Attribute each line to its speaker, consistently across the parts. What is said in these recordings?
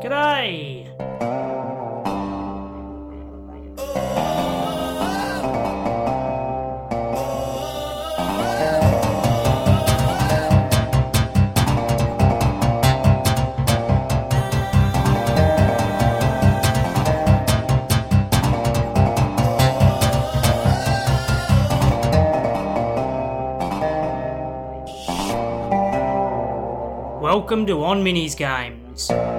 Speaker 1: G'day! Welcome to On Minis Games.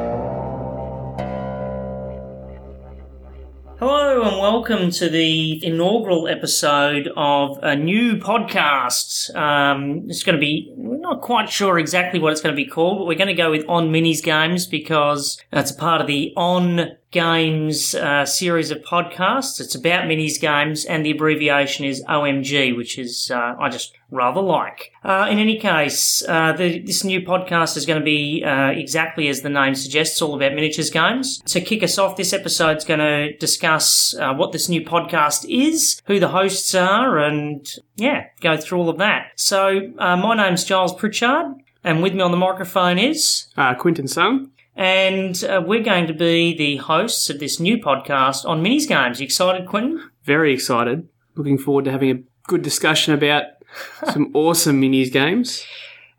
Speaker 1: Welcome to the inaugural episode of a new podcast. Um, it's going to be, we're not quite sure exactly what it's going to be called, but we're going to go with On Minis Games because it's a part of the On Games uh, series of podcasts. It's about minis games and the abbreviation is OMG, which is, uh, I just rather like. Uh, in any case, uh, the, this new podcast is going to be uh, exactly as the name suggests, all about miniatures games. To kick us off, this episode is going to discuss uh, what this new podcast is, who the hosts are, and yeah, go through all of that. So, my name's Giles Pritchard, and with me on the microphone is.
Speaker 2: Uh, Quinton Sung.
Speaker 1: And uh, we're going to be the hosts of this new podcast on minis games. You excited, Quentin?
Speaker 2: Very excited. Looking forward to having a good discussion about some awesome minis games.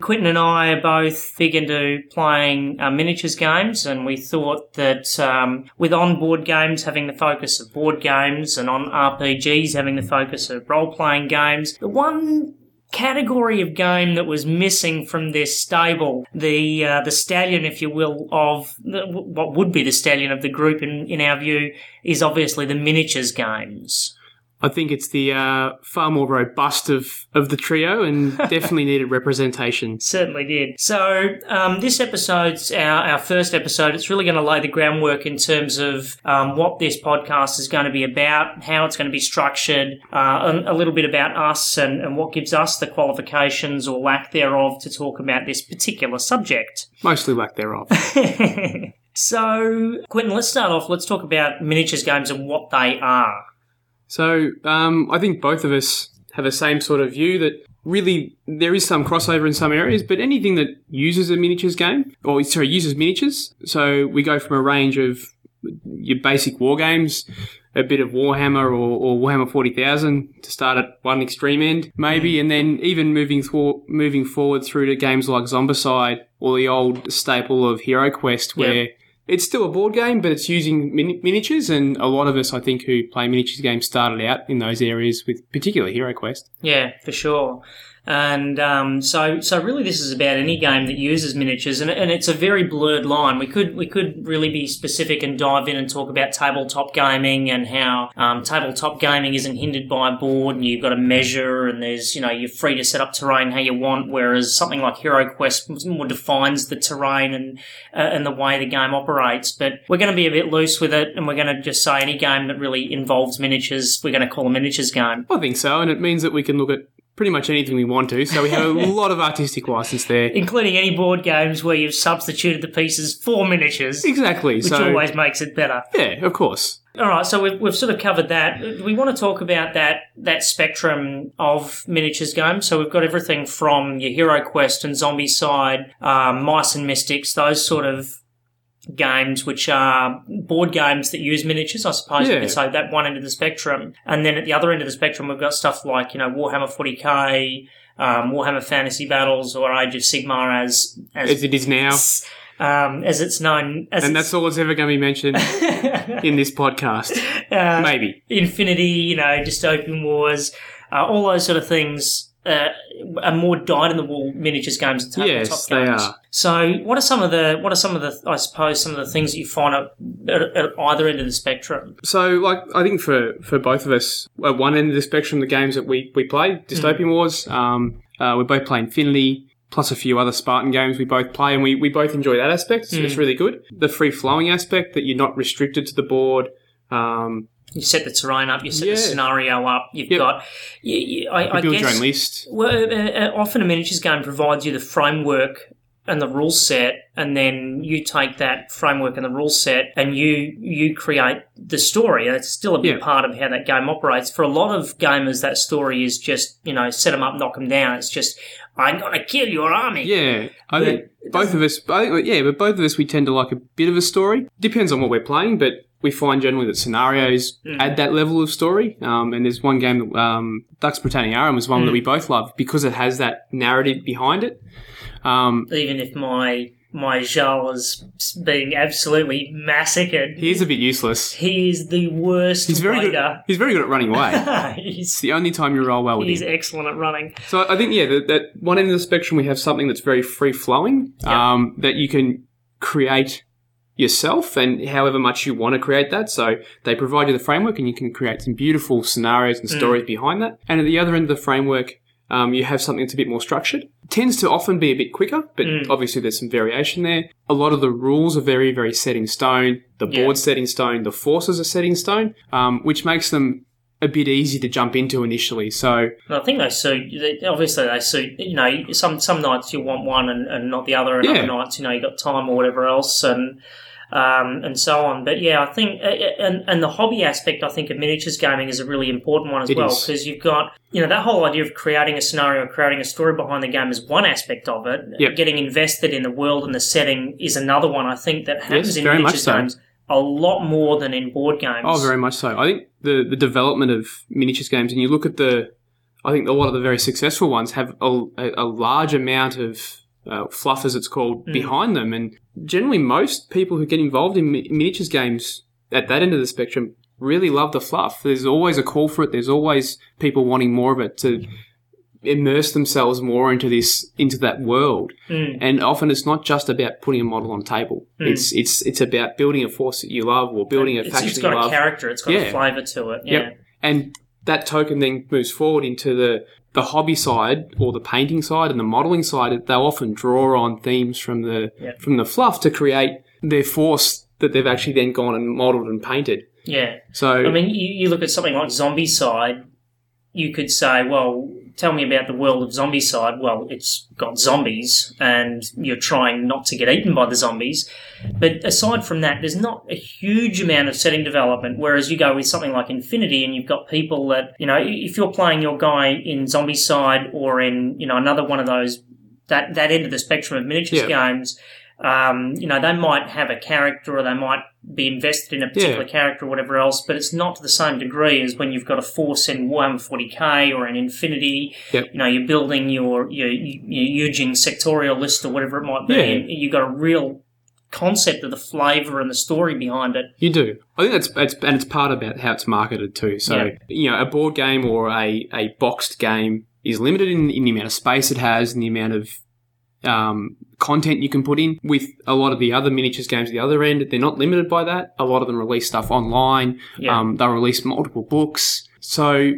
Speaker 1: Quentin and I are both big into playing uh, miniatures games, and we thought that um, with on-board games having the focus of board games and on RPGs having the focus of role-playing games, the one category of game that was missing from this stable, the uh, the stallion, if you will, of the, what would be the stallion of the group in, in our view, is obviously the miniatures games.
Speaker 2: I think it's the uh, far more robust of, of the trio and definitely needed representation.
Speaker 1: Certainly did. So um, this episode's our, our first episode. It's really going to lay the groundwork in terms of um, what this podcast is going to be about, how it's going to be structured, uh, a, a little bit about us and, and what gives us the qualifications or lack thereof to talk about this particular subject.
Speaker 2: Mostly lack thereof.
Speaker 1: so, Quentin, let's start off. Let's talk about miniatures games and what they are.
Speaker 2: So um, I think both of us have the same sort of view that really there is some crossover in some areas, but anything that uses a miniatures game, or sorry, uses miniatures. So we go from a range of your basic war games, a bit of Warhammer or, or Warhammer 40,000 to start at one extreme end, maybe, and then even moving moving forward through to games like Zombicide or the old staple of Hero Quest, where
Speaker 1: Yep.
Speaker 2: It's still a board game, but it's using mini- miniatures, and a lot of us, I think, who play miniatures games started out in those areas with particularly Hero Quest.
Speaker 1: Yeah, for sure. And um, so, so really, this is about any game that uses miniatures, and, and it's a very blurred line. We could we could really be specific and dive in and talk about tabletop gaming and how um, tabletop gaming isn't hindered by a board, and you've got to measure, and there's you know you're free to set up terrain how you want. Whereas something like Hero Quest more defines the terrain and uh, and the way the game operates. But we're going to be a bit loose with it, and we're going to just say any game that really involves miniatures, we're going to call a miniatures game.
Speaker 2: I think so, and it means that we can look at pretty much anything we want to. So we have a lot of artistic license there.
Speaker 1: including any board games where you've substituted the pieces for miniatures,
Speaker 2: Exactly.
Speaker 1: which
Speaker 2: so
Speaker 1: always makes it better.
Speaker 2: yeah, of course.
Speaker 1: All right, so we've, we've sort of covered that. We want to talk about that that spectrum of miniatures games. So we've got everything from your Hero Quest and Zombicide, um, Mice and Mystics, those sort of games which are board games that use miniatures, I suppose you
Speaker 2: Yeah.
Speaker 1: could say that one end of the spectrum. And then at the other end of the spectrum we've got stuff like, you know, Warhammer 40k, um, Warhammer Fantasy Battles or Age of Sigmar as as
Speaker 2: As it is now.
Speaker 1: um, as it's known as
Speaker 2: And that's all that's ever going to be mentioned in this podcast.
Speaker 1: uh,
Speaker 2: Maybe.
Speaker 1: Infinity, you know, dystopian wars, uh, all those sort of things uh, are more dyed in the wool miniatures games and tabletop
Speaker 2: Yes, they
Speaker 1: games.
Speaker 2: are.
Speaker 1: So, what are some of the what are some of the I suppose some of the things that you find at, at, at either end of the spectrum?
Speaker 2: So, like, I think for, for both of us, at one end of the spectrum, the games that we, we play, Dystopian Wars, um, uh, we both play Infinity, plus a few other Spartan games we both play, and we, we both enjoy that aspect. So It's really good. The free flowing aspect, that you're not restricted to the board. Um,
Speaker 1: You set the terrain up, you set
Speaker 2: Yeah.
Speaker 1: the scenario up. You've
Speaker 2: Yep.
Speaker 1: got, you, you, I,
Speaker 2: you
Speaker 1: I
Speaker 2: build
Speaker 1: guess,
Speaker 2: your own list.
Speaker 1: Well, uh, uh, often a miniatures game provides you the framework and the rule set, and then you take that framework and the rule set and you you create the story. It's still a big
Speaker 2: Yeah.
Speaker 1: part of how that game operates. For a lot of gamers, that story is just you know set them up, knock them down. It's just I'm gonna kill your army.
Speaker 2: Yeah, I think both of us. I think, yeah, but both of us we tend to like a bit of a story. Depends on what we're playing, but we find generally that scenarios
Speaker 1: Mm.
Speaker 2: add that level of story. Um, and there's one game, um, Dux Britanniarum was one
Speaker 1: Mm.
Speaker 2: that we both love because it has that narrative behind it. Um,
Speaker 1: Even if my my Jarl is being absolutely massacred,
Speaker 2: he is a bit useless.
Speaker 1: he is the worst
Speaker 2: He's very good.
Speaker 1: raider.
Speaker 2: He's very good at running away. It's
Speaker 1: he's
Speaker 2: the only time you roll well with
Speaker 1: he's
Speaker 2: him.
Speaker 1: excellent at running.
Speaker 2: So I think yeah, that, that one end of the spectrum we have something that's very free flowing,
Speaker 1: Yeah.
Speaker 2: um, that you can create yourself and however much you want to create that. So they provide you the framework and you can create some beautiful scenarios and stories behind that. And at the other end of the framework, um, you have something that's a bit more structured. It Tends to often be a bit quicker, but obviously there's some variation there. A lot of the rules are very, very set in stone. The
Speaker 1: Yeah.
Speaker 2: board's set in stone. The forces are set in stone, um, which makes them a bit easy to jump into initially. So
Speaker 1: I think they suit. They, obviously, they suit. You know, some some nights you want one and, and not the other, and
Speaker 2: Yeah.
Speaker 1: other nights you know you got time or whatever else, and um, and so on. But yeah, I think uh, and and the hobby aspect, I think of miniatures gaming is a really important one as
Speaker 2: It
Speaker 1: well because you've got you know that whole idea of creating a scenario, creating a story behind the game is one aspect of it.
Speaker 2: Yep.
Speaker 1: Getting invested in the world and the setting is another one. I think that happens
Speaker 2: Yes,
Speaker 1: in miniatures
Speaker 2: so.
Speaker 1: games a lot more than in board games.
Speaker 2: Oh, very much so. I think the the development of miniatures games, and you look at the, I think a lot of the very successful ones have a, a large amount of uh, fluff, as it's called,
Speaker 1: Mm.
Speaker 2: behind them, and generally most people who get involved in mi- miniatures games at that end of the spectrum really love the fluff. There's always a call for it. There's always people wanting more of it to immerse themselves more into this into that world
Speaker 1: Mm.
Speaker 2: and often it's not just about putting a model on a table it's it's it's about building a force that you love or building a
Speaker 1: It's,
Speaker 2: faction
Speaker 1: it's
Speaker 2: you
Speaker 1: got a
Speaker 2: love
Speaker 1: character. It's got a flavour to it. Yeah.
Speaker 2: Yep. and that token then moves forward into the the hobby side or the painting side and the modeling side they'll often draw on themes from the
Speaker 1: Yeah.
Speaker 2: from the fluff to create their force that they've actually then gone and modeled and painted
Speaker 1: Yeah.
Speaker 2: so
Speaker 1: I mean, you, you look at something like Zombicide, you could say, well, tell me about the world of Zombicide. Well, it's got zombies, and you're trying not to get eaten by the zombies. But aside from that, there's not a huge amount of setting development. Whereas you go with something like Infinity, and you've got people that, you know, if you're playing your guy in Zombicide or in, you know, another one of those, that, that end of the spectrum of miniatures
Speaker 2: Yeah.
Speaker 1: games, um, you know, they might have a character or they might be invested in a particular character or whatever else, but it's not to the same degree as when you've got a force in Warhammer 40k or an Infinity.
Speaker 2: Yep.
Speaker 1: You know, you're building your your, your Yu Jing sectorial list or whatever it might be.
Speaker 2: Yeah.
Speaker 1: and You've got a real concept of the flavour and the story behind it.
Speaker 2: You do. I think that's, that's and it's part about how it's marketed too. So
Speaker 1: Yeah.
Speaker 2: you know, a board game or a, a boxed game is limited in, in the amount of space it has and the amount of um, content you can put in. With a lot of the other miniatures games at the other end, they're not limited by that. A lot of them release stuff online.
Speaker 1: Yeah.
Speaker 2: Um, they'll release multiple books, so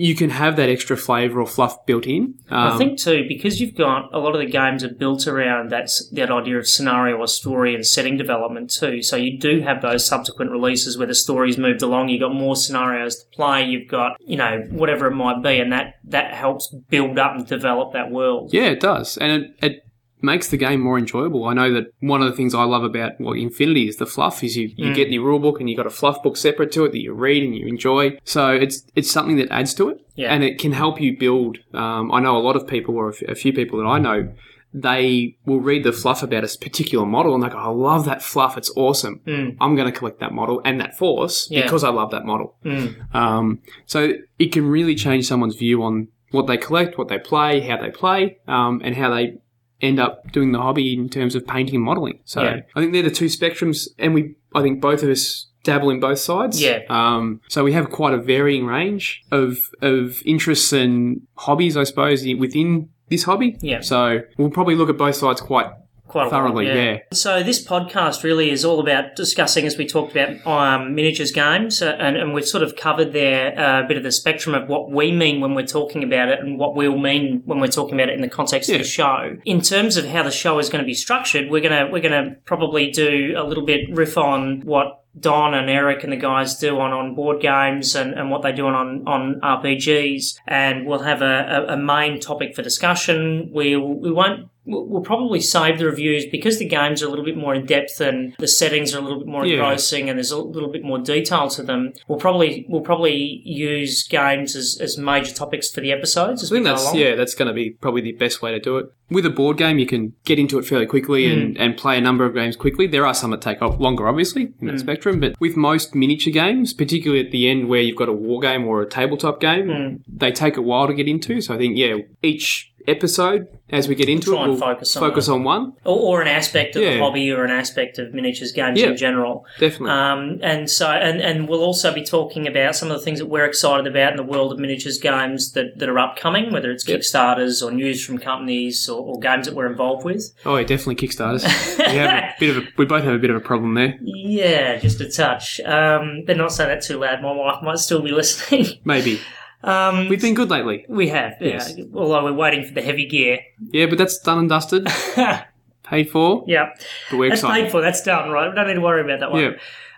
Speaker 2: you can have that extra flavour or fluff built in. Um,
Speaker 1: I think too, because you've got a lot of the games are built around that that idea of scenario or story and setting development too. So you do have those subsequent releases where the story's moved along. You've got more scenarios to play. You've got you know whatever it might be, and that that helps build up and develop that world.
Speaker 2: Yeah, it does, and it, it makes the game more enjoyable. I know that one of the things I love about well, Infinity is the fluff. Is you, you get the rule book and you got a fluff book separate to it that you read and you enjoy. So it's it's something that adds to it,
Speaker 1: Yeah.
Speaker 2: and it can help you build. Um, I know a lot of people, or a f- a few people that I know. They will read the fluff about a particular model and they go, I love that fluff. It's awesome. I'm going to collect that model and that force
Speaker 1: Yeah.
Speaker 2: because I love that model.
Speaker 1: Mm.
Speaker 2: Um, so it can really change someone's view on what they collect, what they play, how they play, um, and how they end up doing the hobby in terms of painting and modelling. So
Speaker 1: Yeah.
Speaker 2: I think they're the two spectrums, and we, I think both of us dabble in both sides.
Speaker 1: Yeah.
Speaker 2: Um, so we have quite a varying range of of interests and hobbies, I suppose, within this hobby.
Speaker 1: Yeah.
Speaker 2: So we'll probably look at both sides quite
Speaker 1: Quite a lot,
Speaker 2: Thoroughly, yeah.
Speaker 1: So this podcast really is all about discussing, as we talked about, um, miniatures games, uh, and, and we've sort of covered there uh, a bit of the spectrum of what we mean when we're talking about it, and what we'll mean when we're talking about it in the context of the show. In terms of how the show is going to be structured, we're gonna we're gonna probably do a little bit riff on what Don and Eric and the guys do on, on board games and, and what they do on, on RPGs. And we'll have a, a, a main topic for discussion. We'll, we won't we'll probably save the reviews because the games are a little bit more in depth and the settings are a little bit more
Speaker 2: Yeah.
Speaker 1: engrossing and there's a little bit more detail to them. We'll probably we'll probably use games as, as major topics for the episodes as
Speaker 2: I think that's
Speaker 1: along.
Speaker 2: yeah, that's going to be probably the best way to do it. With a board game, you can get into it fairly quickly and,
Speaker 1: Hmm.
Speaker 2: and play a number of games quickly. There are some that take longer, obviously, in that spectrum. But with most miniature games, particularly at the end where you've got a war game or a tabletop game,
Speaker 1: Hmm.
Speaker 2: they take a while to get into. So I think yeah, each episode as we get into
Speaker 1: Try
Speaker 2: it, we'll
Speaker 1: focus on
Speaker 2: focus on one.
Speaker 1: Or, or an aspect of the hobby or an aspect of miniatures games
Speaker 2: Yeah.
Speaker 1: in general.
Speaker 2: Definitely.
Speaker 1: Um, and so, and, and we'll also be talking about some of the things that we're excited about in the world of miniatures games that, that are upcoming, whether it's
Speaker 2: Yep.
Speaker 1: Kickstarters or news from companies or, or games that we're involved with.
Speaker 2: oh, yeah, definitely Kickstarters. we have a bit of a, we both have a bit of a problem there.
Speaker 1: Yeah, just a touch. Um, but not say that too loud. My wife might still be listening.
Speaker 2: Maybe
Speaker 1: um,
Speaker 2: we've been good lately.
Speaker 1: we have, yeah.
Speaker 2: Yes.
Speaker 1: Although we're waiting for the heavy gear.
Speaker 2: Yeah, but that's done and dusted, paid for.
Speaker 1: yeah,
Speaker 2: But we're
Speaker 1: that's
Speaker 2: excited.
Speaker 1: paid for. That's done, right? We don't need to worry about that one.
Speaker 2: Yeah.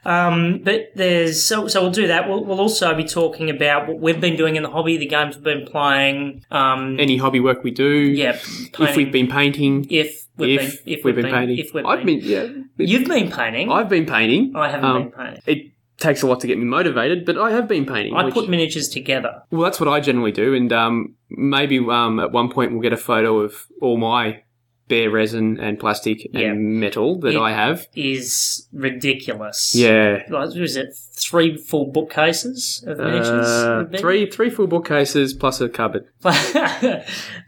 Speaker 1: Um, but there's so so we'll do that. We'll, we'll also be talking about what we've been doing in the hobby, the games we've been playing. Um,
Speaker 2: Any hobby work we do.
Speaker 1: yeah,
Speaker 2: If we've been painting.
Speaker 1: if we've
Speaker 2: if,
Speaker 1: been if
Speaker 2: we've been, painting.
Speaker 1: if we've
Speaker 2: I've
Speaker 1: been,
Speaker 2: been, yeah.
Speaker 1: you've been painting.
Speaker 2: I've been painting.
Speaker 1: I haven't
Speaker 2: um,
Speaker 1: been painting.
Speaker 2: It takes a lot to get me motivated, but I have been painting.
Speaker 1: I
Speaker 2: which-
Speaker 1: put miniatures together.
Speaker 2: well, that's what I generally do, and um, maybe um, at one point we'll get a photo of all my bare resin and plastic
Speaker 1: Yeah.
Speaker 2: and metal that
Speaker 1: Yeah.
Speaker 2: I have.
Speaker 1: Is ridiculous.
Speaker 2: Yeah.
Speaker 1: Like, what is it three full bookcases of miniatures?
Speaker 2: Uh, three three full bookcases plus a cupboard,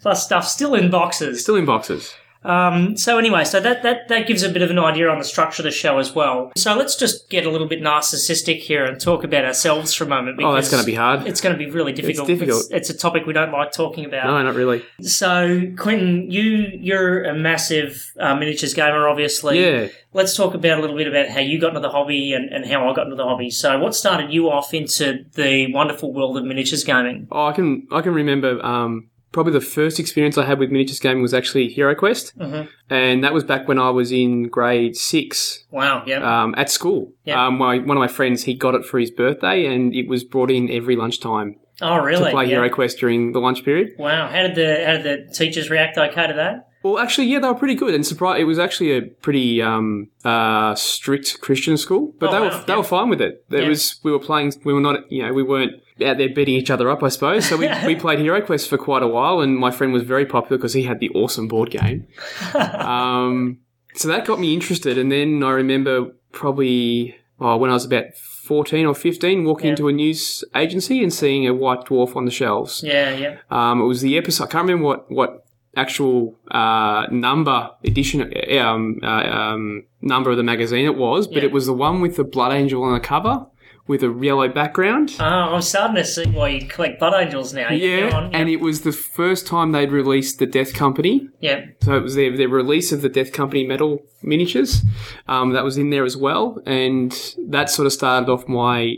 Speaker 1: plus stuff still in boxes.
Speaker 2: still in boxes.
Speaker 1: Um, so anyway, so that, that that gives a bit of an idea on the structure of the show as well. So let's just get a little bit narcissistic here and talk about ourselves for a moment.
Speaker 2: Oh, that's going to be hard.
Speaker 1: It's going to be really difficult.
Speaker 2: It's difficult.
Speaker 1: It's, it's a topic we don't like talking about.
Speaker 2: No, not really.
Speaker 1: So, Quentin, you you're a massive uh, miniatures gamer, obviously.
Speaker 2: Yeah.
Speaker 1: Let's talk about a little bit about how you got into the hobby and, and how I got into the hobby. So, what started you off into the wonderful world of miniatures gaming?
Speaker 2: Oh, I can I can remember um, probably the first experience I had with miniatures gaming was actually Hero Quest,
Speaker 1: Mhm.
Speaker 2: and that was back when I was in grade six
Speaker 1: Wow, yeah.
Speaker 2: um, at school.
Speaker 1: Yeah.
Speaker 2: Um, my, one of my friends he got it for his birthday, and it was brought in every lunchtime
Speaker 1: oh, really?
Speaker 2: to play
Speaker 1: Yeah.
Speaker 2: Hero Quest during the lunch period.
Speaker 1: Wow. How did the how did the teachers react okay to that?
Speaker 2: Well, actually, yeah, they were pretty good, and surprise. It was actually a pretty um, uh, strict Christian school, but
Speaker 1: Oh,
Speaker 2: they
Speaker 1: wow,
Speaker 2: were they
Speaker 1: yeah.
Speaker 2: were fine with it. It
Speaker 1: Yeah.
Speaker 2: was we were playing. We were not, you know, we weren't out there beating each other up, I suppose. So we, we played Hero Quest for quite a while, and my friend was very popular because he had the awesome board game. um, so that got me interested, and then I remember probably oh, when I was about fourteen or fifteen, walking
Speaker 1: Yeah.
Speaker 2: into a news agency and seeing a white dwarf on the shelves.
Speaker 1: Yeah, yeah.
Speaker 2: Um, it was the episode. I can't remember what what actual uh, number edition um, uh, um, number of the magazine it was, but
Speaker 1: Yeah.
Speaker 2: it was the one with the blood angel on the cover with a yellow background.
Speaker 1: Oh, I'm starting to see why you collect blood angels now.
Speaker 2: yeah,
Speaker 1: on.
Speaker 2: and it was the first time they'd released the Death Company.
Speaker 1: yeah.
Speaker 2: So it was their, their release of the Death Company metal miniatures. Um, that was in there as well. And that sort of started off my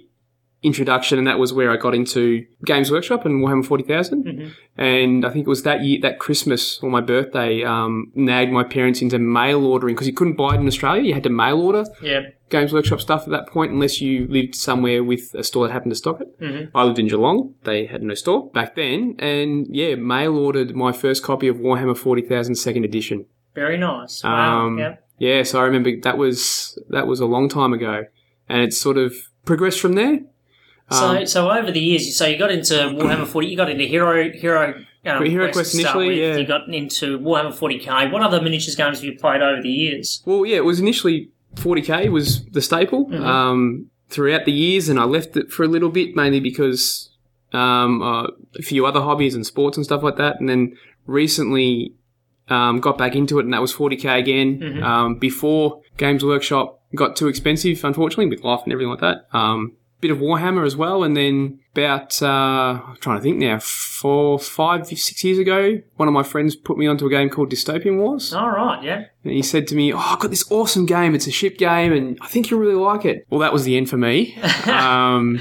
Speaker 2: introduction. And that was where I got into Games Workshop and Warhammer 40,000. And I think it was that year, that Christmas or my birthday, um, nagged my parents into mail ordering because you couldn't buy it in Australia. You had to mail order
Speaker 1: Yeah.
Speaker 2: Games Workshop stuff at that point unless you lived somewhere with a store that happened to stock it.
Speaker 1: Mm-hmm.
Speaker 2: I lived in Geelong. They had no store back then. And yeah, mail ordered my first copy of Warhammer 40,000 second edition.
Speaker 1: Very nice. Wow.
Speaker 2: Um,
Speaker 1: yeah.
Speaker 2: Yeah, so I remember that was that was a long time ago, and it's sort of progressed from there.
Speaker 1: So,
Speaker 2: Um,
Speaker 1: so over the years, so you got into Warhammer 40, you got into Hero, Hero, um,
Speaker 2: Hero
Speaker 1: Quest,
Speaker 2: Quest initially, yeah.
Speaker 1: You got into Warhammer 40k. What other miniatures games have you played over the years?
Speaker 2: well, yeah, it was initially 40k was the staple
Speaker 1: Mm-hmm.
Speaker 2: um, throughout the years, and I left it for a little bit mainly because um, uh, a few other hobbies and sports and stuff like that, and then recently um, got back into it, and that was 40k again.
Speaker 1: Mm-hmm.
Speaker 2: Um, before Games Workshop got too expensive, unfortunately, with life and everything like that. Um, bit of Warhammer as well, and then about uh, I'm trying to think now, four, five, six years ago, one of my friends put me onto a game called Dystopian Wars,
Speaker 1: All right, yeah.
Speaker 2: and he said to me, "Oh, I've got this awesome game. It's a ship game, and I think you'll really like it." Well, that was the end for me. Um,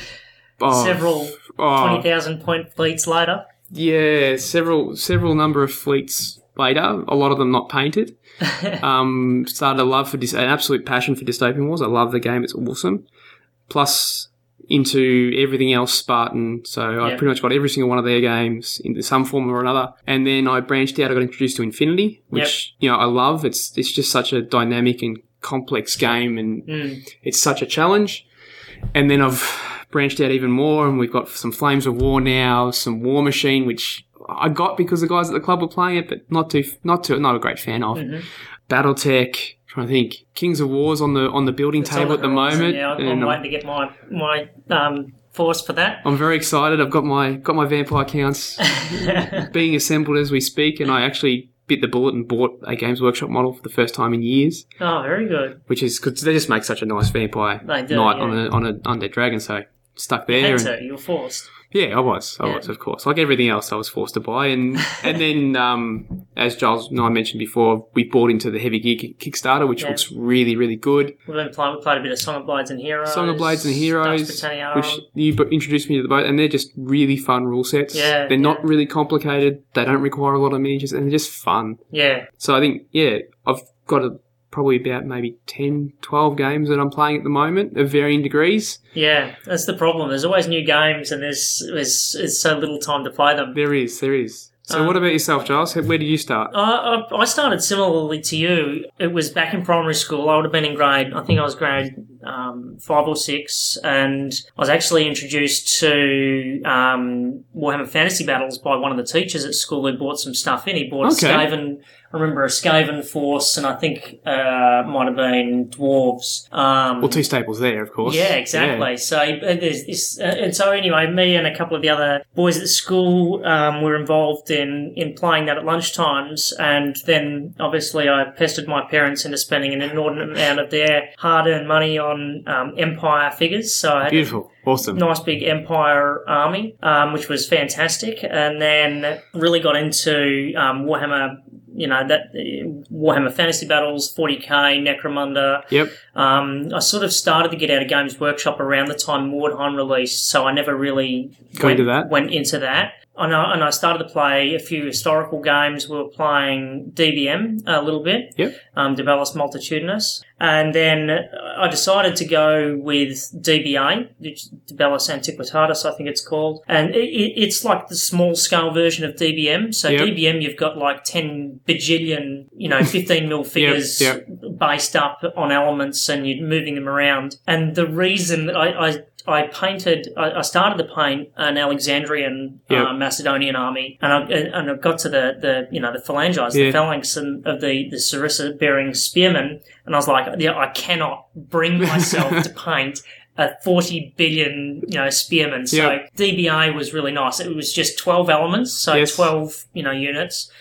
Speaker 2: oh,
Speaker 1: Several
Speaker 2: oh,
Speaker 1: 20,000 point fleets later.
Speaker 2: yeah, several several number of fleets later, a lot of them not painted. um, started a love for an absolute passion for Dystopian Wars. I love the game; it's awesome. Plus, into everything else Spartan. So I
Speaker 1: Yep.
Speaker 2: pretty much got every single one of their games into some form or another. And then I branched out. I got introduced to Infinity, which you know I love. It's it's just such a dynamic and complex game, and
Speaker 1: Mm.
Speaker 2: it's such a challenge. And then I've branched out even more, and we've got some Flames of War now, some War Machine, which I got because the guys at the club were playing it, but not too, not too, not a great fan of.
Speaker 1: Mhm.
Speaker 2: BattleTech. Trying to think, Kings of Wars on the on the building
Speaker 1: It's
Speaker 2: table
Speaker 1: on
Speaker 2: at the moment,
Speaker 1: Yeah, I'm,
Speaker 2: and
Speaker 1: I'm
Speaker 2: I'm,
Speaker 1: waiting to get my my um, force for that.
Speaker 2: I'm very excited. I've got my got my vampire counts being assembled as we speak, and I actually bit the bullet and bought a Games Workshop model for the first time in years,
Speaker 1: oh, very good.
Speaker 2: which is because they just make such a nice vampire
Speaker 1: do,
Speaker 2: knight
Speaker 1: yeah.
Speaker 2: on a on an undead dragon. So stuck there.
Speaker 1: Had
Speaker 2: and-
Speaker 1: to. You were forced.
Speaker 2: Yeah, I was. I
Speaker 1: Yeah.
Speaker 2: was, of course. Like everything else, I was forced to buy, and and then, um, as Giles and I mentioned before, we bought into the Heavy Gear Kickstarter, which
Speaker 1: Yeah.
Speaker 2: looks really, really good.
Speaker 1: We've been playing. We played a bit of Song of Blades and Heroes.
Speaker 2: Song of Blades and Heroes, which you introduced me to the boat, and they're just really fun rule sets.
Speaker 1: Yeah,
Speaker 2: they're not really complicated. They don't require a lot of miniatures, and they're just fun.
Speaker 1: yeah,
Speaker 2: So I think, yeah, I've got a, probably about maybe 10, 12 games that I'm playing at the moment of varying degrees.
Speaker 1: yeah. That's the problem. There's always new games, and there's there's, there's so little time to play them.
Speaker 2: There is, there is. So
Speaker 1: Um,
Speaker 2: what about yourself, Giles? Where did you start?
Speaker 1: I I started similarly to you. It was back in primary school. I would have been in grade, I think I was grade um, five or six, and I was actually introduced to um, Warhammer Fantasy Battles by one of the teachers at school who bought some stuff in. He bought
Speaker 2: Okay.
Speaker 1: a Skaven, I remember a Skaven force, and I think uh, might have been dwarves. Um,
Speaker 2: Well, two staples there, of course.
Speaker 1: yeah, exactly. So uh, there's this, uh, and so anyway, me and a couple of the other boys at school um, were involved in in playing that at lunchtimes, and then obviously I pestered my parents into spending an inordinate amount of their hard-earned money on um, Empire figures. So I had
Speaker 2: Beautiful. Awesome.
Speaker 1: nice big Empire army, um, which was fantastic, and then really got into um, Warhammer. You know that uh, Warhammer Fantasy Battles, 40k, Necromunda.
Speaker 2: Yep.
Speaker 1: Um, I sort of started to get out of Games Workshop around the time Mordheim released, so I never really went,
Speaker 2: into that?
Speaker 1: went into that. And I, and I started to play a few historical games. We were playing DBM a little bit,
Speaker 2: Yep.
Speaker 1: um, De Bellis Multitudinis. And then I decided to go with DBA, De Bellis Antiquitatis, I think it's called. And it, it, it's like the small scale version of DBM. So
Speaker 2: Yep.
Speaker 1: DBM, you've got like 10 bajillion, you know, 15 mil figures
Speaker 2: yep.
Speaker 1: based up on elements and you're moving them around. And the reason that I, I I painted. I, I started to paint an Alexandrian
Speaker 2: Yep.
Speaker 1: uh, Macedonian army, and I and I got to the, the you know the phalanges,
Speaker 2: Yeah.
Speaker 1: the phalanx and of the the Sarissa bearing spearmen, and I was like, yeah, I cannot bring myself to paint a 40 billion, you know, spearmen. So
Speaker 2: Yep.
Speaker 1: DBA was really nice. It was just 12 elements, so
Speaker 2: Yes.
Speaker 1: 12, you know, units.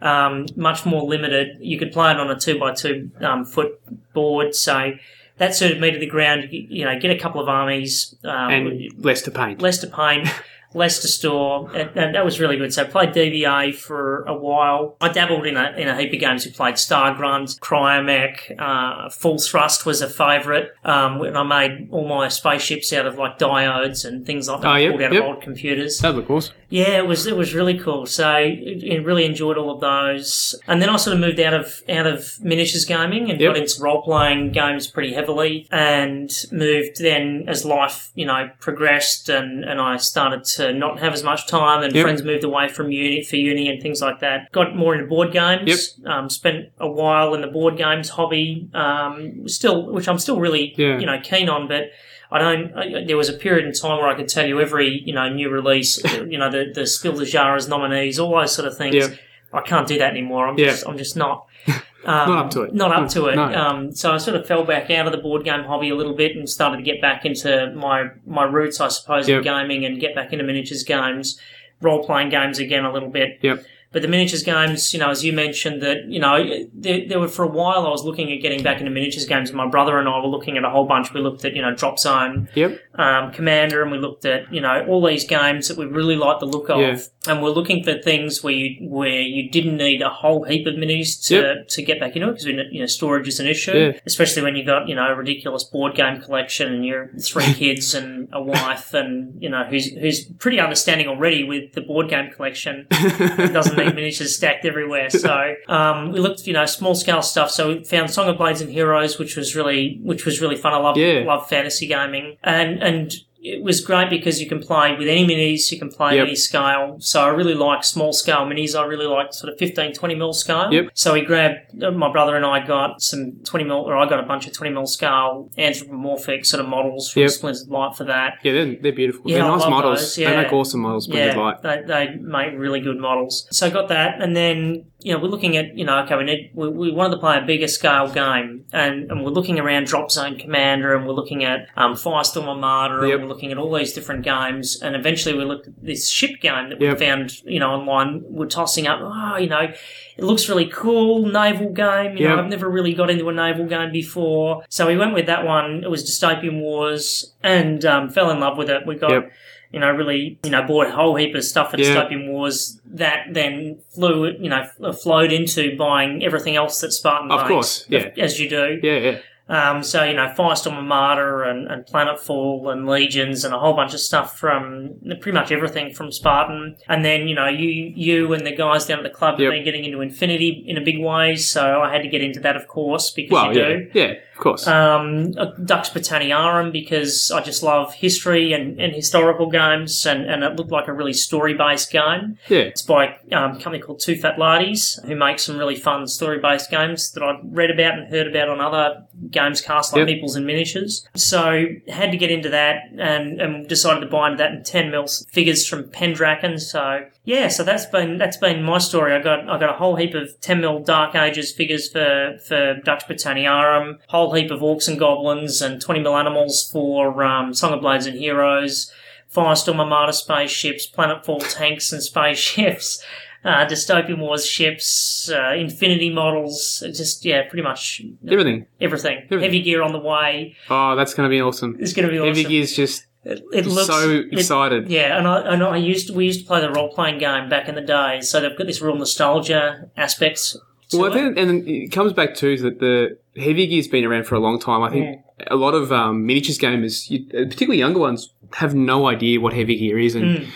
Speaker 1: Um, much more limited. You could play it on a two by two um, foot board, so that suited me to the ground. You, you know, get a couple of armies, um,
Speaker 2: And less to paint.
Speaker 1: less to paint, less to store, and, and that was really good. So I played DBA for a while. I dabbled in a in a heap of games. We played Star Grunt, Cryomech, uh, Full Thrust was a favourite. Um, when I made all my spaceships out of like diodes and things like that,
Speaker 2: Oh, yep,
Speaker 1: pulled out
Speaker 2: yep.
Speaker 1: of old computers.
Speaker 2: That'd look awesome.
Speaker 1: Yeah, it was it was really cool. So I really enjoyed all of those, and then I sort of moved out of out of miniatures gaming and
Speaker 2: Yep.
Speaker 1: got into role playing games pretty heavily, and moved then as life you know progressed, and and I started to not have as much time, and
Speaker 2: Yep.
Speaker 1: friends moved away from uni for uni and things like that. Got more into board games. Um, spent a while in the board games hobby, um, still which I'm still really
Speaker 2: Yeah.
Speaker 1: you know keen on, but. I don't. I, there was a period in time where I could tell you every you know new release, you know the the Spiel des Jahres nominees, all those sort of things. I can't do that anymore. I'm
Speaker 2: Yeah.
Speaker 1: just I'm just not. Um,
Speaker 2: Not up to it.
Speaker 1: Not up to it.
Speaker 2: No.
Speaker 1: Um, so I sort of fell back out of the board game hobby a little bit and started to get back into my my roots, I suppose,
Speaker 2: Yep.
Speaker 1: of gaming and get back into miniatures games, role playing games again a little bit.
Speaker 2: Yep.
Speaker 1: But the miniatures games, you know, as you mentioned, that you know, there, there were for a while I was looking at getting back into miniatures games. and My brother and I were looking at a whole bunch. We looked at you know Drop Zone,
Speaker 2: Yep.
Speaker 1: um, Commander, and we looked at you know all these games that we really liked the look of,
Speaker 2: Yeah.
Speaker 1: and we're looking for things where you where you didn't need a whole heap of minis to
Speaker 2: Yep.
Speaker 1: to get back into it because you know storage is an issue,
Speaker 2: Yeah.
Speaker 1: especially when you've got you know a ridiculous board game collection and you're three kids and a wife and you know who's who's pretty understanding already with the board game collection it doesn't need miniatures stacked everywhere. So um, we looked, you know, small scale stuff. So we found Song of Blades and Heroes, which was really, which was really fun. I love,
Speaker 2: Yeah.
Speaker 1: love fantasy gaming, and and it was great because you can play with any minis, you can play
Speaker 2: Yep.
Speaker 1: any scale. So I really like small scale minis. I really like sort of 15, 20 mil scale.
Speaker 2: Yep.
Speaker 1: So we grabbed, uh, my brother and I got some 20 mil, or I got a bunch of 20 mil scale anthropomorphic sort of models from
Speaker 2: Yep.
Speaker 1: Splintered Light for that.
Speaker 2: Yeah, they're, they're beautiful.
Speaker 1: Yeah,
Speaker 2: they're nice models.
Speaker 1: those,
Speaker 2: They make awesome models.
Speaker 1: Yeah,
Speaker 2: light.
Speaker 1: they, they make really good models. So I got that, and then you know we're looking at you know okay we need we, we wanted to play a bigger scale game, and, and we're looking around Drop Zone Commander, and we're looking at um, Firestorm Armada,
Speaker 2: Yep.
Speaker 1: and we're looking at all these different games, and eventually we looked at this ship game that we
Speaker 2: Yep.
Speaker 1: found you know online. We're tossing up, oh you know. It looks really cool, naval game. You know, I've never really got into a naval game before, so we went with that one. It was Dystopian Wars, and um, fell in love with it. We got
Speaker 2: Yep.
Speaker 1: You know, really, you know, bought a whole heap of stuff for
Speaker 2: Yeah.
Speaker 1: Dystopian Wars that then flew, you know, flowed into buying everything else that Spartan
Speaker 2: Of
Speaker 1: makes,
Speaker 2: course, yeah.
Speaker 1: as you do.
Speaker 2: Yeah, yeah.
Speaker 1: Um, so, you know, Firestorm Armada and, and Planetfall and Legions and a whole bunch of stuff from pretty much everything from Spartan. And then, you know, you you and the guys down at the club
Speaker 2: Yep.
Speaker 1: have been getting into Infinity in a big way. So I had to get into that, of course, because
Speaker 2: Well,
Speaker 1: you
Speaker 2: yeah,
Speaker 1: do.
Speaker 2: yeah, of course.
Speaker 1: Um, Dux Britanniarum because I just love history and, and historical games, and, and it looked like a really story based game.
Speaker 2: yeah,
Speaker 1: It's by um, a company called Too Fat Lardies, who make some really fun story based games that I've read about and heard about on other games cast like
Speaker 2: Yep.
Speaker 1: Meeples and Miniatures. So had to get into that and, and decided to buy into that in ten mil figures from Pendraken. So yeah, so that's been that's been my story. I got I got a whole heap of ten mil Dark Ages figures for for Dux Britanniarum, whole heap of Orcs and Goblins, and twenty mil animals for um, Song of Blades and Heroes. Firestorm Armada spaceships, Planetfall tanks and spaceships, uh, Dystopian Wars ships, uh, Infinity models, just, yeah, pretty much
Speaker 2: everything.
Speaker 1: everything.
Speaker 2: Everything.
Speaker 1: Heavy gear on the way.
Speaker 2: Oh, that's going to be awesome.
Speaker 1: It's going to be awesome. Heavy.
Speaker 2: Gear's just
Speaker 1: It, it looks
Speaker 2: so
Speaker 1: it-
Speaker 2: excited.
Speaker 1: yeah, and I, and I used to, we used to play the role playing game back in the day, so they've got this real nostalgia aspects. To
Speaker 2: Well, I
Speaker 1: it.
Speaker 2: think, and it comes back to that the heavy gear's been around for a long time. I think a lot of um, miniatures gamers, you, particularly younger ones, have no idea what heavy gear is. And
Speaker 1: Mm.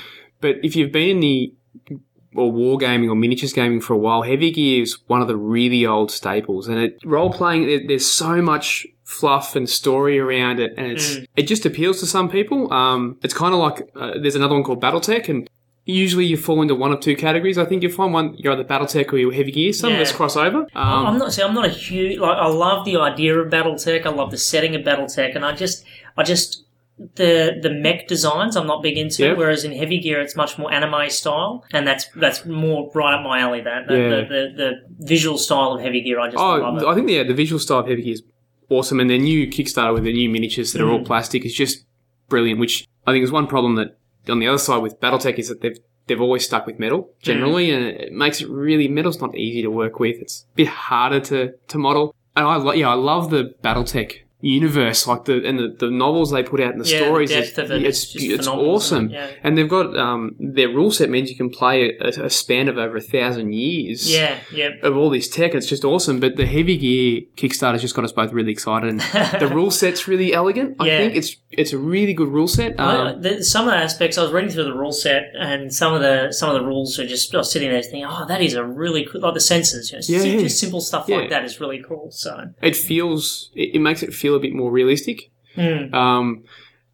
Speaker 2: but if you've been in the or wargaming or miniatures gaming for a while, heavy gear is one of the really old staples. And it role playing, there, there's so much fluff and story around it, and it's
Speaker 1: Mm.
Speaker 2: it just appeals to some people. Um, it's kind of like uh, there's another one called BattleTech, and usually you fall into one of two categories. I think you find one you're either BattleTech or you're heavy gear. Some of
Speaker 1: Yeah.
Speaker 2: us cross over. Um,
Speaker 1: I'm not. See, I'm not a huge. Like, I love the idea of BattleTech. I love the setting of BattleTech, and I just, I just the the mech designs I'm not big into.
Speaker 2: Yep.
Speaker 1: Whereas in Heavy Gear, it's much more anime style, and that's that's more right up my alley. That the,
Speaker 2: Yeah.
Speaker 1: the, the, the visual style of Heavy Gear, I just love it.
Speaker 2: Oh, I think the, the visual style of Heavy Gear is awesome, and their new Kickstarter with the new miniatures that are
Speaker 1: Mm.
Speaker 2: all plastic is just brilliant. Which I think is one problem that on the other side with BattleTech is that they've they've always stuck with metal generally, and it makes it really metal's not easy to work with. It's a bit harder to to model. And I lo- yeah, I love the BattleTech universe, like the and the, the novels they put out and the
Speaker 1: Yeah, the
Speaker 2: stories.
Speaker 1: depth of it
Speaker 2: it's it's
Speaker 1: it?
Speaker 2: awesome,
Speaker 1: Yeah.
Speaker 2: and they've got um, their rule set means you can play a, a span of over a thousand years
Speaker 1: Yeah, yep.
Speaker 2: of all this tech. It's just awesome. But the heavy gear Kickstarter's just got us both really excited. And the rule set's really elegant. I
Speaker 1: Yeah.
Speaker 2: think it's it's a really good rule set. Um,
Speaker 1: the, some of the aspects I was reading through the rule set, and some of the some of the rules are just I was sitting there thinking, oh, that is a really cool, like the sensors, you know,
Speaker 2: Yeah,
Speaker 1: just simple stuff like that is really cool. So,
Speaker 2: it feels it, it makes it feel a bit more realistic.
Speaker 1: mm.
Speaker 2: Um,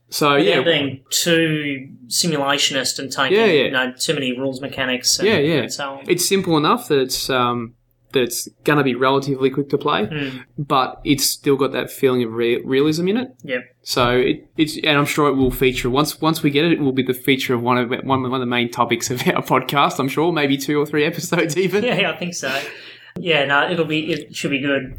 Speaker 2: so
Speaker 1: yeah,
Speaker 2: yeah,
Speaker 1: being too simulationist and taking
Speaker 2: Yeah, yeah.
Speaker 1: you know too many rules mechanics. And,
Speaker 2: Yeah, yeah.
Speaker 1: So on.
Speaker 2: it's simple enough that it's um, that it's going to be relatively quick to play,
Speaker 1: Mm.
Speaker 2: but it's still got that feeling of re- realism in it.
Speaker 1: Yep.
Speaker 2: So it, it's, and I'm sure it will feature once once we get it, it will be the feature of one of one, one of the main topics of our podcast. I'm sure, maybe two or three episodes even.
Speaker 1: Yeah, I think so. Yeah, no, it'll be it should be good.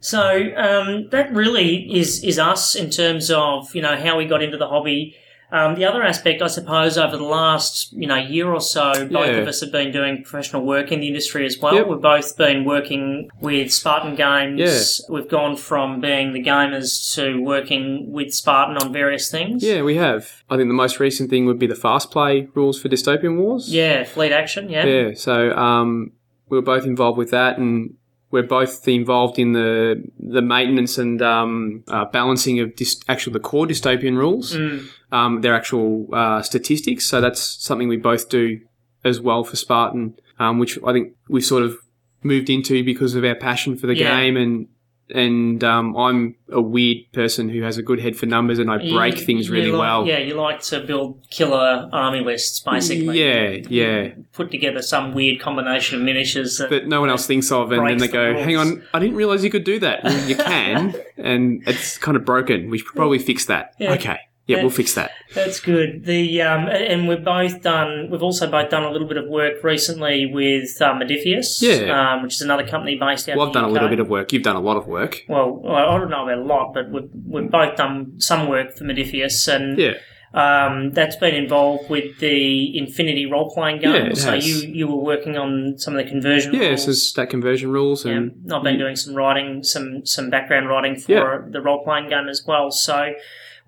Speaker 1: So um, that really is is us in terms of you know how we got into the hobby. Um, the other aspect, I suppose, over the last you know year or so, both
Speaker 2: Yeah.
Speaker 1: of us have been doing professional work in the industry as well.
Speaker 2: Yep.
Speaker 1: We've both been working with Spartan Games. Yeah. We've gone from being the gamers to working with Spartan on various things.
Speaker 2: Yeah, we have. I think the most recent thing would be the fast play rules for Dystopian Wars.
Speaker 1: Yeah, fleet action. Yeah.
Speaker 2: Yeah, so um, we were both involved with that, and we're both involved in the the maintenance and um, uh, balancing of dis- actual the core dystopian rules,
Speaker 1: Mm.
Speaker 2: um, their actual uh, statistics. So that's something we both do as well for Spartan, um, which I think we've sort of moved into because of our passion for the
Speaker 1: Yeah.
Speaker 2: game and and um, I'm a weird person who has a good head for numbers, and I break
Speaker 1: You-
Speaker 2: things really
Speaker 1: like-
Speaker 2: well.
Speaker 1: Yeah, you like to build killer army lists, basically.
Speaker 2: Yeah, yeah.
Speaker 1: Put together some weird combination of miniatures. That,
Speaker 2: no one else thinks of, and then they
Speaker 1: the
Speaker 2: go,
Speaker 1: rules.
Speaker 2: "Hang on, I didn't realize you could do that." Well, you can, and it's kind of broken. We should probably fix that.
Speaker 1: Yeah.
Speaker 2: Okay, yeah,
Speaker 1: Yeah.
Speaker 2: we'll fix that.
Speaker 1: That's good. The um, and we've both done. We've also both done a little bit of work recently with uh, Modiphius,
Speaker 2: Yeah.
Speaker 1: um, which is another company based out.
Speaker 2: Well, I've done a little bit of work. You've done a lot of work.
Speaker 1: Well, I don't know about a lot, but we've we've both done some work for Modiphius, and
Speaker 2: Yeah,
Speaker 1: um, that's been involved with the Infinity role playing game.
Speaker 2: Yeah,
Speaker 1: so you you were working on some of the conversion.
Speaker 2: yeah.
Speaker 1: rules.
Speaker 2: So stat conversion rules,
Speaker 1: Yeah,
Speaker 2: and
Speaker 1: I've been doing some writing, some some background writing for
Speaker 2: Yeah.
Speaker 1: the role playing game as well. So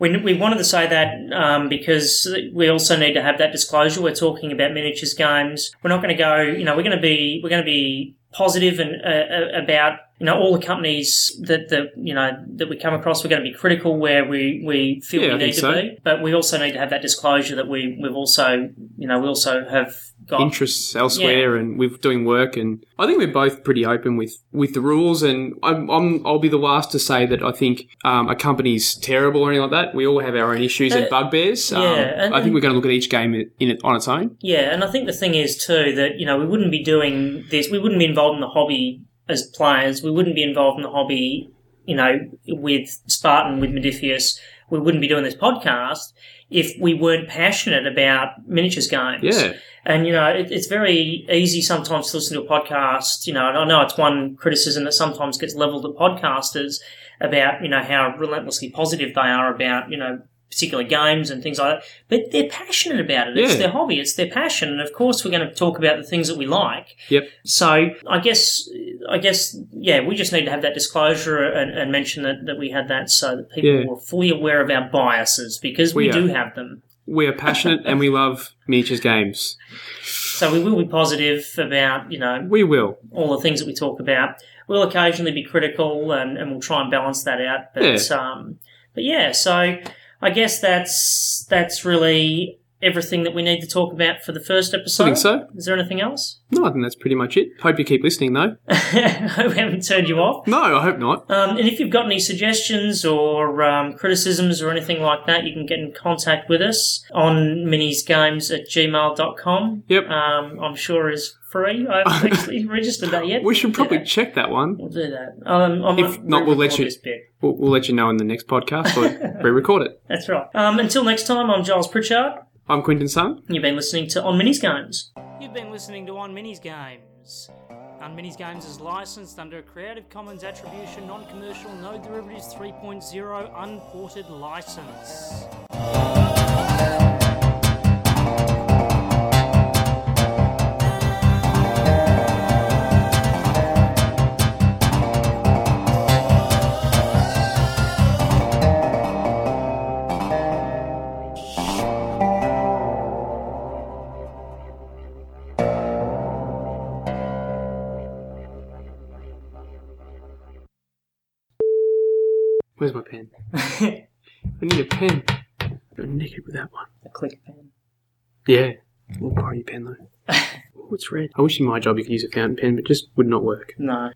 Speaker 1: we we wanted to say that um, because we also need to have that disclosure. We're talking about miniatures games. We're not going to go. You know, we're going to be we're going to be positive and uh, uh, about you know all the companies that that you know that we come across. We're going to be critical where we we feel
Speaker 2: Yeah,
Speaker 1: we need to
Speaker 2: so.
Speaker 1: be, but we also need to have that disclosure that we we've also you know we also have got
Speaker 2: interests elsewhere, and we're doing work, and I think we're both pretty open with with the rules. And I'm, I'm I'll be the last to say that I think um, a company's terrible or anything like that. We all have our own issues and
Speaker 1: Uh,
Speaker 2: bugbears. Um,
Speaker 1: yeah, and-
Speaker 2: I think we're going to look at each game in it on its own.
Speaker 1: Yeah, and I think the thing is too that you know we wouldn't be doing this. We wouldn't be involved in the hobby as players. We wouldn't be involved in the hobby, you know, with Spartan, with Modiphius. We wouldn't be doing this podcast if we weren't passionate about miniatures games.
Speaker 2: Yeah.
Speaker 1: And, you know, it, it's very easy sometimes to listen to a podcast, you know, and I know it's one criticism that sometimes gets leveled at podcasters about, you know, how relentlessly positive they are about, you know, particular games and things like that. But they're passionate about it. It's
Speaker 2: Yeah.
Speaker 1: their hobby. It's their passion. And of course, we're going to talk about the things that we like.
Speaker 2: Yep.
Speaker 1: So I guess, I guess, yeah, we just need to have that disclosure and, and mention that, that we had that so that people
Speaker 2: Yeah.
Speaker 1: were fully aware of our biases because we,
Speaker 2: We
Speaker 1: do have them.
Speaker 2: We are passionate and we love miniatures games.
Speaker 1: So we will be positive about, you know,
Speaker 2: We will.
Speaker 1: all the things that we talk about. We'll occasionally be critical and, and we'll try and balance that out. But um but yeah, so I guess that's that's really everything that we need to talk about for the first episode.
Speaker 2: I think so.
Speaker 1: Is there anything else?
Speaker 2: No, I think that's pretty much it. Hope you keep listening, though.
Speaker 1: I hope we haven't turned you off.
Speaker 2: No, I hope not.
Speaker 1: Um, and if you've got any suggestions or um, criticisms or anything like that, you can get in contact with us on minisgames at gmail.com.
Speaker 2: Yep.
Speaker 1: Um, I'm sure is free. I haven't actually registered that yet.
Speaker 2: We should probably check that one.
Speaker 1: We'll do that. Um, I'm
Speaker 2: If not, we'll let you-. We'll, we'll let you know in the next podcast or re-record it.
Speaker 1: That's right. Um, until next time, I'm Giles Pritchard.
Speaker 2: I'm Quinton Sun.
Speaker 1: You've been listening to On Minis Games.
Speaker 3: You've been listening to On Minis Games. On Minis Games is licensed under a Creative Commons Attribution Non Commercial No Derivatives 3.0 Unported License.
Speaker 2: Where's my pen? I need a pen. I'm naked with that one.
Speaker 1: A click pen.
Speaker 2: Yeah. We'll borrow your pen though. oh, it's red. I wish in my job you could use a fountain pen, but just would not work.
Speaker 1: No.